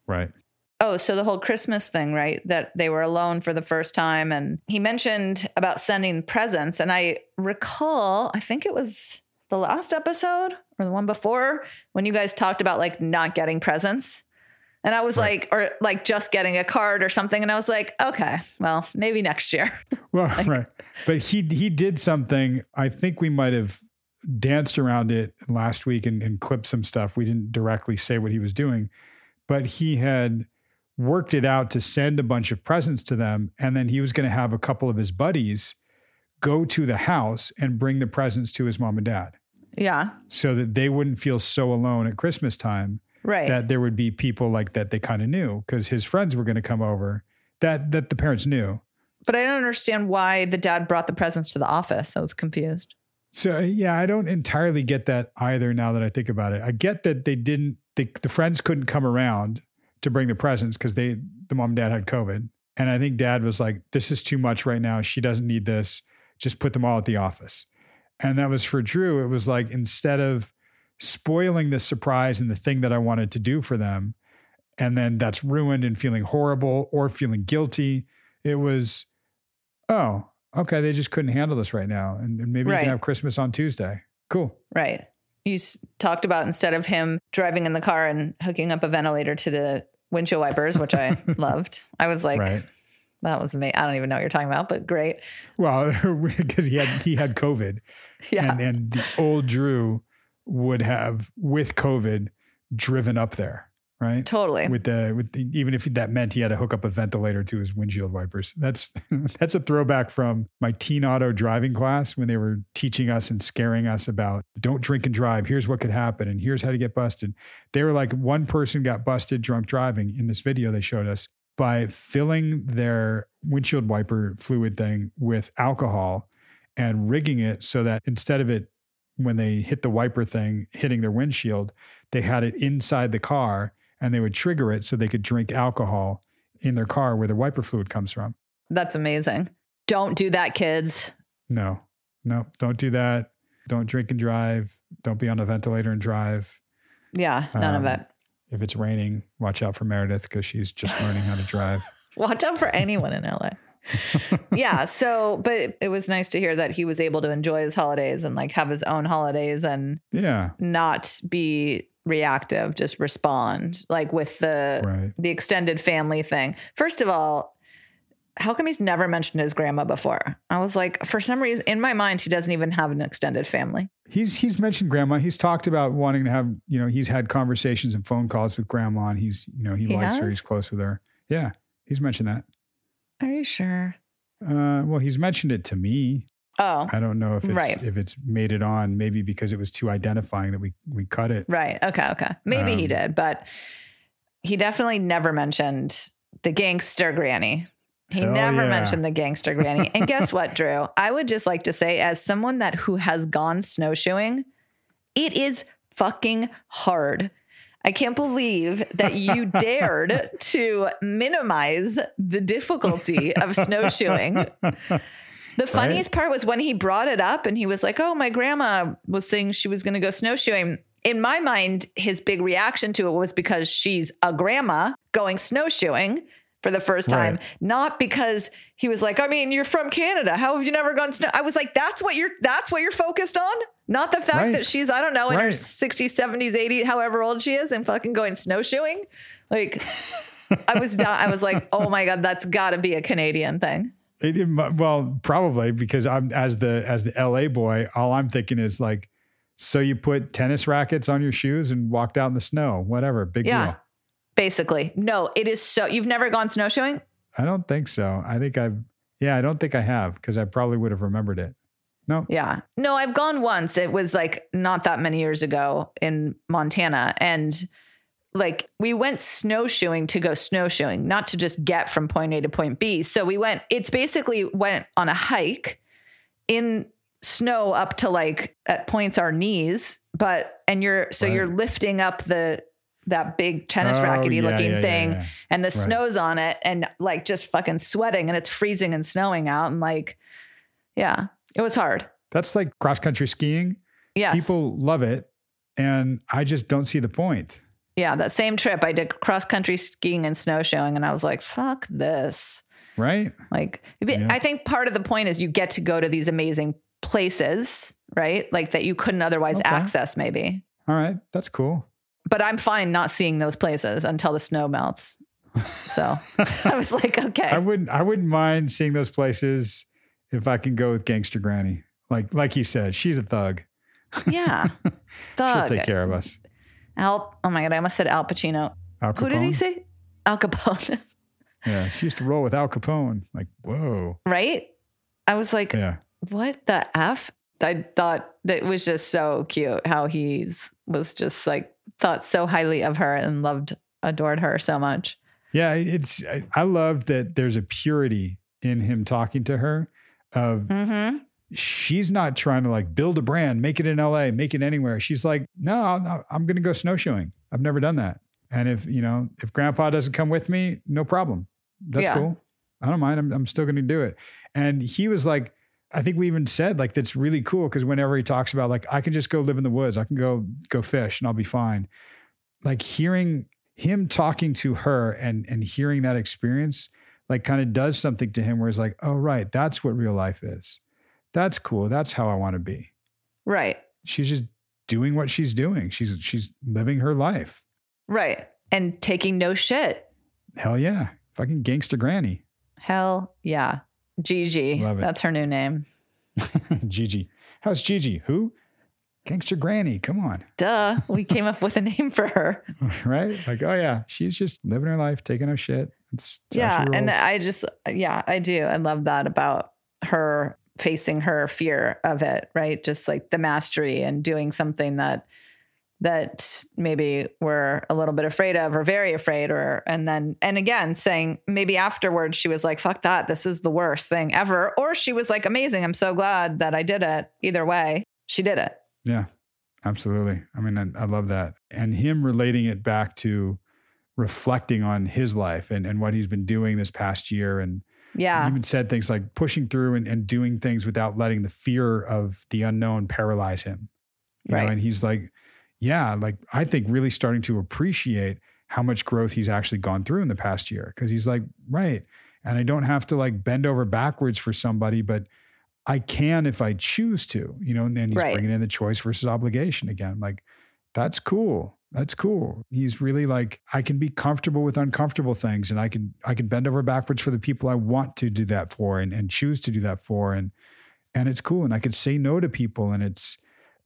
Right. Oh, so the whole Christmas thing, right? That they were alone for the first time. And he mentioned about sending presents. And I recall, I think it was the last episode or the one before when you guys talked about like not getting presents. And I was Right. like, or like just getting a card or something. And I was like, okay, well, maybe next year. Well, right. But he he did something. I think we might have danced around it last week and, and clipped some stuff. We didn't directly say what he was doing, but he had worked it out to send a bunch of presents to them. And then he was going to have a couple of his buddies go to the house and bring the presents to his mom and dad Yeah. so that they wouldn't feel so alone at Christmas time Right. that there would be people like that they kind of knew because his friends were going to come over that that the parents knew. but I don't understand why the dad brought the presents to the office. I was confused. So uh, yeah, I don't entirely get that either. Now that I think about it, I get that they didn't. The friends couldn't come around to bring the presents because they, the mom and dad had COVID, and I think dad was like, "This is too much right now. She doesn't need this. Just put them all at the office." And that was for Drew. It was like instead of spoiling the surprise and the thing that I wanted to do for them, and then that's ruined and feeling horrible or feeling guilty, it was, oh, okay, they just couldn't handle this right now. And, and maybe you can have Christmas on Tuesday. Cool. Right. You s- talked about instead of him driving in the car and hooking up a ventilator to the windshield wipers, which I loved. I was like, right. that was amazing. I don't even know what you're talking about, but great. Well, because he had he had COVID, Yeah. and and the old Drew would have with COVID driven up there, right? totally. With the with the, even if that meant he had to hook up a ventilator to his windshield wipers. That's that's a throwback from my teen auto driving class when they were teaching us and scaring us about don't drink and drive. Here's what could happen, and here's how to get busted. They were like one person got busted drunk driving in this video they showed us by filling their windshield wiper fluid thing with alcohol and rigging it so that instead of it when they hit the wiper thing hitting their windshield, they had it inside the car and they would trigger it so they could drink alcohol in their car where the wiper fluid comes from. That's amazing. Don't do that, kids. No, no, don't do that. Don't drink and drive. Don't be on a ventilator and drive. Yeah, none Um, of it. If it's raining, watch out for Meredith because she's just learning how to drive. Watch out for anyone in LA. yeah. So, but it, it was nice to hear that he was able to enjoy his holidays and like have his own holidays and Yeah, not be reactive, just respond like with the right. the extended family thing. First of all, how come he's never mentioned his grandma before? I was like, for some reason, in my mind, he doesn't even have an extended family. He's he's mentioned grandma. He's talked about wanting to have, you know, he's had conversations and phone calls with grandma and he's, you know, he, He likes her, he's close with her. Yeah, he's mentioned that. Are you sure? Uh, well, he's mentioned it to me. Oh, I don't know if it's Right. if it's made it on. Maybe because it was too identifying that we we cut it. right. Okay. Okay. Maybe he Um, did, but he definitely never mentioned the gangster granny. He never yeah. mentioned the gangster granny. And guess what, Drew? I would just like to say, as someone that who has gone snowshoeing, it is fucking hard. I can't believe that you dared to minimize the difficulty of snowshoeing. The funniest part was when he brought it up and he was like, Oh, my grandma was saying she was going to go snowshoeing. In my mind, his big reaction to it was because she's a grandma going snowshoeing for the first time, Right. not because he was like, I mean, you're from Canada. How have you never gone snow? I was like, that's what you're that's what you're focused on? Not the fact Right. that she's, I don't know, in her Right. 60s, 70s, 80s, however old she is, and fucking going snowshoeing. Like I was down, I was like, oh my God, that's gotta be a Canadian thing. Well, probably because I'm as the as the LA boy, all I'm thinking is like, so you put tennis rackets on your shoes and walked out in the snow, whatever, big Yeah. deal. Basically. No, it is so you've never gone snowshoeing? I don't think so. I think I've yeah, I don't think I have because I probably would have remembered it. No, Yeah. No, I've gone once. It was like not that many years ago in Montana. And like we went snowshoeing to go snowshoeing, not to just get from point A to point B. So we went, it's basically went on a hike in snow up to like at points our knees, but and you're so Right. you're lifting up the that big tennis Oh, rackety yeah, looking yeah, yeah, thing yeah. and the Right. snow's on it and like just fucking sweating and it's freezing and snowing out and like yeah, it was hard. That's like cross country skiing. Yes. People love it, and I just don't see the point. Yeah, that same trip I did cross country skiing and snowshoeing and I was like, fuck this. Right? Like Yeah. I think part of the point is you get to go to these amazing places, right? Like that you couldn't otherwise Okay. access maybe. All right, that's cool. But I'm fine not seeing those places until the snow melts. So I was like, okay. I wouldn't. I wouldn't mind seeing those places if I can go with Gangster Granny. Like like he said, she's a thug. yeah. Thug. She'll take care of us. Al oh my god, I almost said Al Pacino. Al Who did he say? Al Capone. Yeah, she used to roll with Al Capone. Like, whoa. right? I was like, Yeah. what the F? I thought that was just so cute how he's was just like thought so highly of her and loved, adored her so much. Yeah, it's I, I love that there's a purity in him talking to her of Mm-hmm. She's not trying to like build a brand, make it in LA, make it anywhere. She's like, no, I'm, going to go snowshoeing. I've never done that. And if, you know, if grandpa doesn't come with me, no problem. That's Yeah. cool. I don't mind. I'm, I'm still going to do it. And he was like, I think we even said like, that's really cool. Cause whenever he talks about like, I can just go live in the woods, I can go, go fish and I'll be fine. Like hearing him talking to her and, and hearing that experience, like kind of does something to him where he's like, oh, right. That's what real life is. That's cool. That's how I want to be. Right. She's just doing what she's doing. She's, she's living her life. Right. And taking no shit. Hell yeah. Fucking gangster granny. Hell yeah. Gigi. Love it. That's her new name. Gigi. How's Gigi? Who? Gangster Granny. Come on. Duh. We came up with a name for her. right? Like, oh yeah, she's just living her life, taking her shit. It's, it's yeah. And. I just, yeah, I do. I love that about her facing her fear of it, right? Just like the mastery and doing something that, that maybe we're a little bit afraid of or very afraid or and then and again saying maybe afterwards she was like fuck that this is the worst thing ever or she was like amazing i'm so glad that i did it either way she did it yeah, absolutely. I mean, I, I love that. And him relating it back to reflecting on his life and, and what he's been doing this past year. And yeah he even said things like pushing through and, and doing things without letting the fear of the unknown paralyze him. You Right. know, and he's like, yeah, like I think really starting to appreciate how much growth he's actually gone through in the past year. Cause he's like, right. And I don't have to like bend over backwards for somebody, but I can if I choose to, you know, and then he's Right. bringing in the choice versus obligation again. Like, that's cool. That's cool. He's really like, I can be comfortable with uncomfortable things and I can, I can bend over backwards for the people I want to do that for and, and choose to do that for. And, and it's cool. And I could say no to people. And it's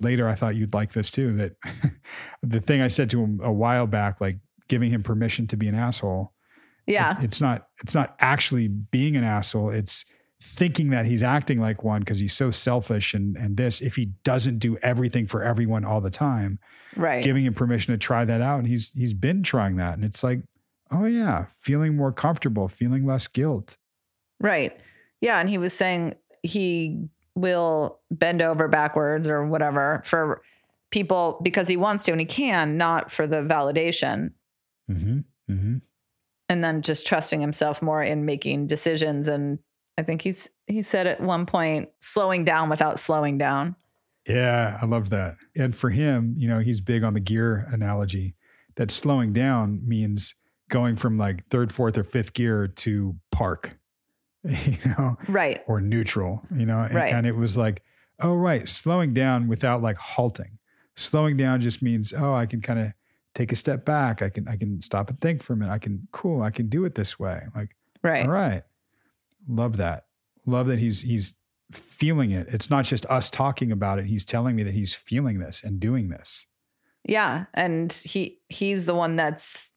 later, I thought you'd like this too, that the thing I said to him a while back, like giving him permission to be an asshole. yeah it- it's not, it's not actually being an asshole. It's thinking that he's acting like one because he's so selfish and, and this, if he doesn't do everything for everyone all the time, right giving him permission to try that out. And he's, he's been trying that. And it's like, oh yeah, feeling more comfortable, feeling less guilt. Right. Yeah. And he was saying he will bend over backwards or whatever for people because he wants to and he can, not for the validation. Mm-hmm. Mm-hmm. And then just trusting himself more in making decisions. And I think he's he said at one point, slowing down without slowing down. Yeah, I love that. And for him, you know, he's big on the gear analogy that slowing down means going from like third, fourth, or fifth gear to park, you know, Right. or neutral, you know, and, Right. and it was like, oh, right, slowing down without like halting. Slowing down just means, oh, I can kind of take a step back. I can, I can stop and think for a minute. I can, cool, I can do it this way. Like, Right. all right. Love that. Love that he's he's feeling it. It's not just us talking about it. He's telling me that he's feeling this and doing this. Yeah, and he he's the one that's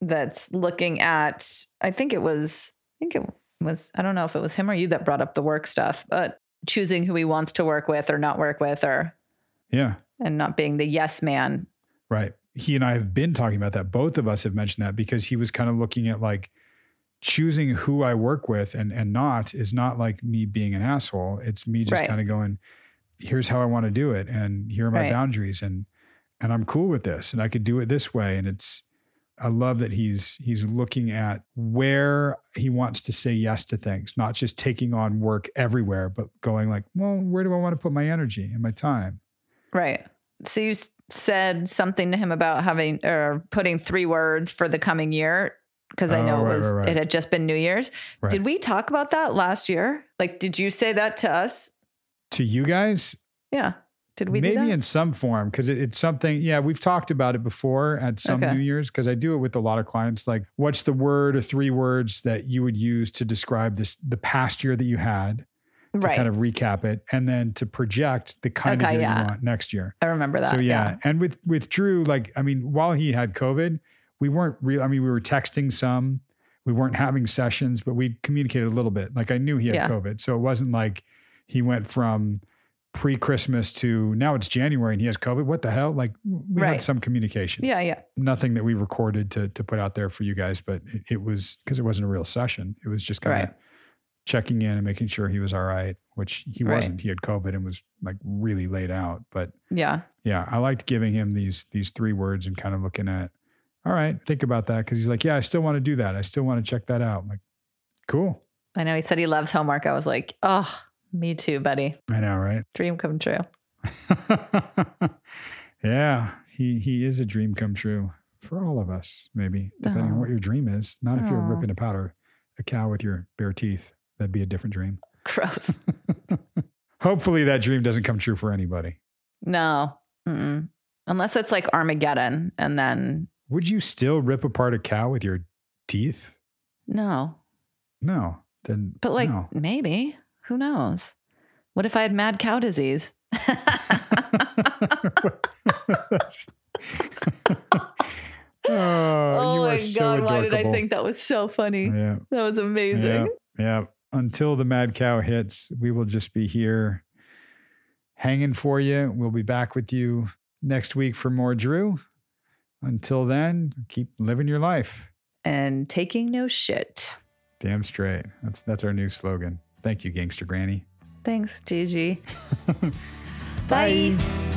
that's looking at I think it was I think it was I don't know if it was him or you that brought up the work stuff, but choosing who he wants to work with or not work with or Yeah. and not being the yes man. Right. He and I have been talking about that. Both of us have mentioned that because he was kind of looking at like choosing who I work with and and not is not like me being an asshole. It's me just Right. kind of going, here's how I want to do it and here are my Right. boundaries and and I'm cool with this and I could do it this way. And it's I love that he's he's looking at where he wants to say yes to things, not just taking on work everywhere, but going like, well, where do I want to put my energy and my time? Right. So you said something to him about having or putting three words for the coming year because I Oh, know right, it was right, right. it had just been New Year's. Did we talk about that last year? Like did you say that to us? To you guys, Yeah. Did we do maybe in some form because it, it's something yeah we've talked about it before at some Okay. new year's because i do it with a lot of clients like what's the word or three words that you would use to describe this the past year that you had to right. kind of recap it and then to project the kind of year yeah. you want next year I remember that. so yeah. and with with drew like i mean while he had covid we weren't real i mean we were texting some we weren't having sessions but we communicated a little bit like i knew he had Yeah. covid so it wasn't like he went from pre-christmas to now it's january and he has covid what the hell like we Right. had some communication Yeah, yeah. nothing that we recorded to to put out there for you guys but it, it was because it wasn't a real session it was just kind of Right. checking in and making sure he was all right, which he Right. wasn't. He had COVID and was like really laid out. But Yeah. yeah, I liked giving him these these three words and kind of looking at, all right, think about that because he's like, yeah, I still want to do that. I still want to check that out. I'm like, cool. I know he said he loves homework. I was like, oh, me too, buddy. I know, right? Dream come true. yeah, he he is a dream come true for all of us. Maybe depending on what oh. your dream is. Not if you're oh. ripping a powder a cow with your bare teeth. That'd be a different dream. Gross. Hopefully, that dream doesn't come true for anybody. no. Mm-mm. Unless it's like Armageddon and then Would you still rip apart a cow with your teeth? no. No. Then, But like no. maybe. Who knows? What if I had mad cow disease? oh, oh my so god, why did I think that was so funny? Yeah. That was amazing. Yeah, yeah. Until the mad cow hits, we will just be here hanging for you. We'll be back with you next week for more Drew. Until then, keep living your life. And taking no shit. Damn straight. That's that's our new slogan. Thank you, Gangster Granny. Thanks, Gigi. Bye. Bye.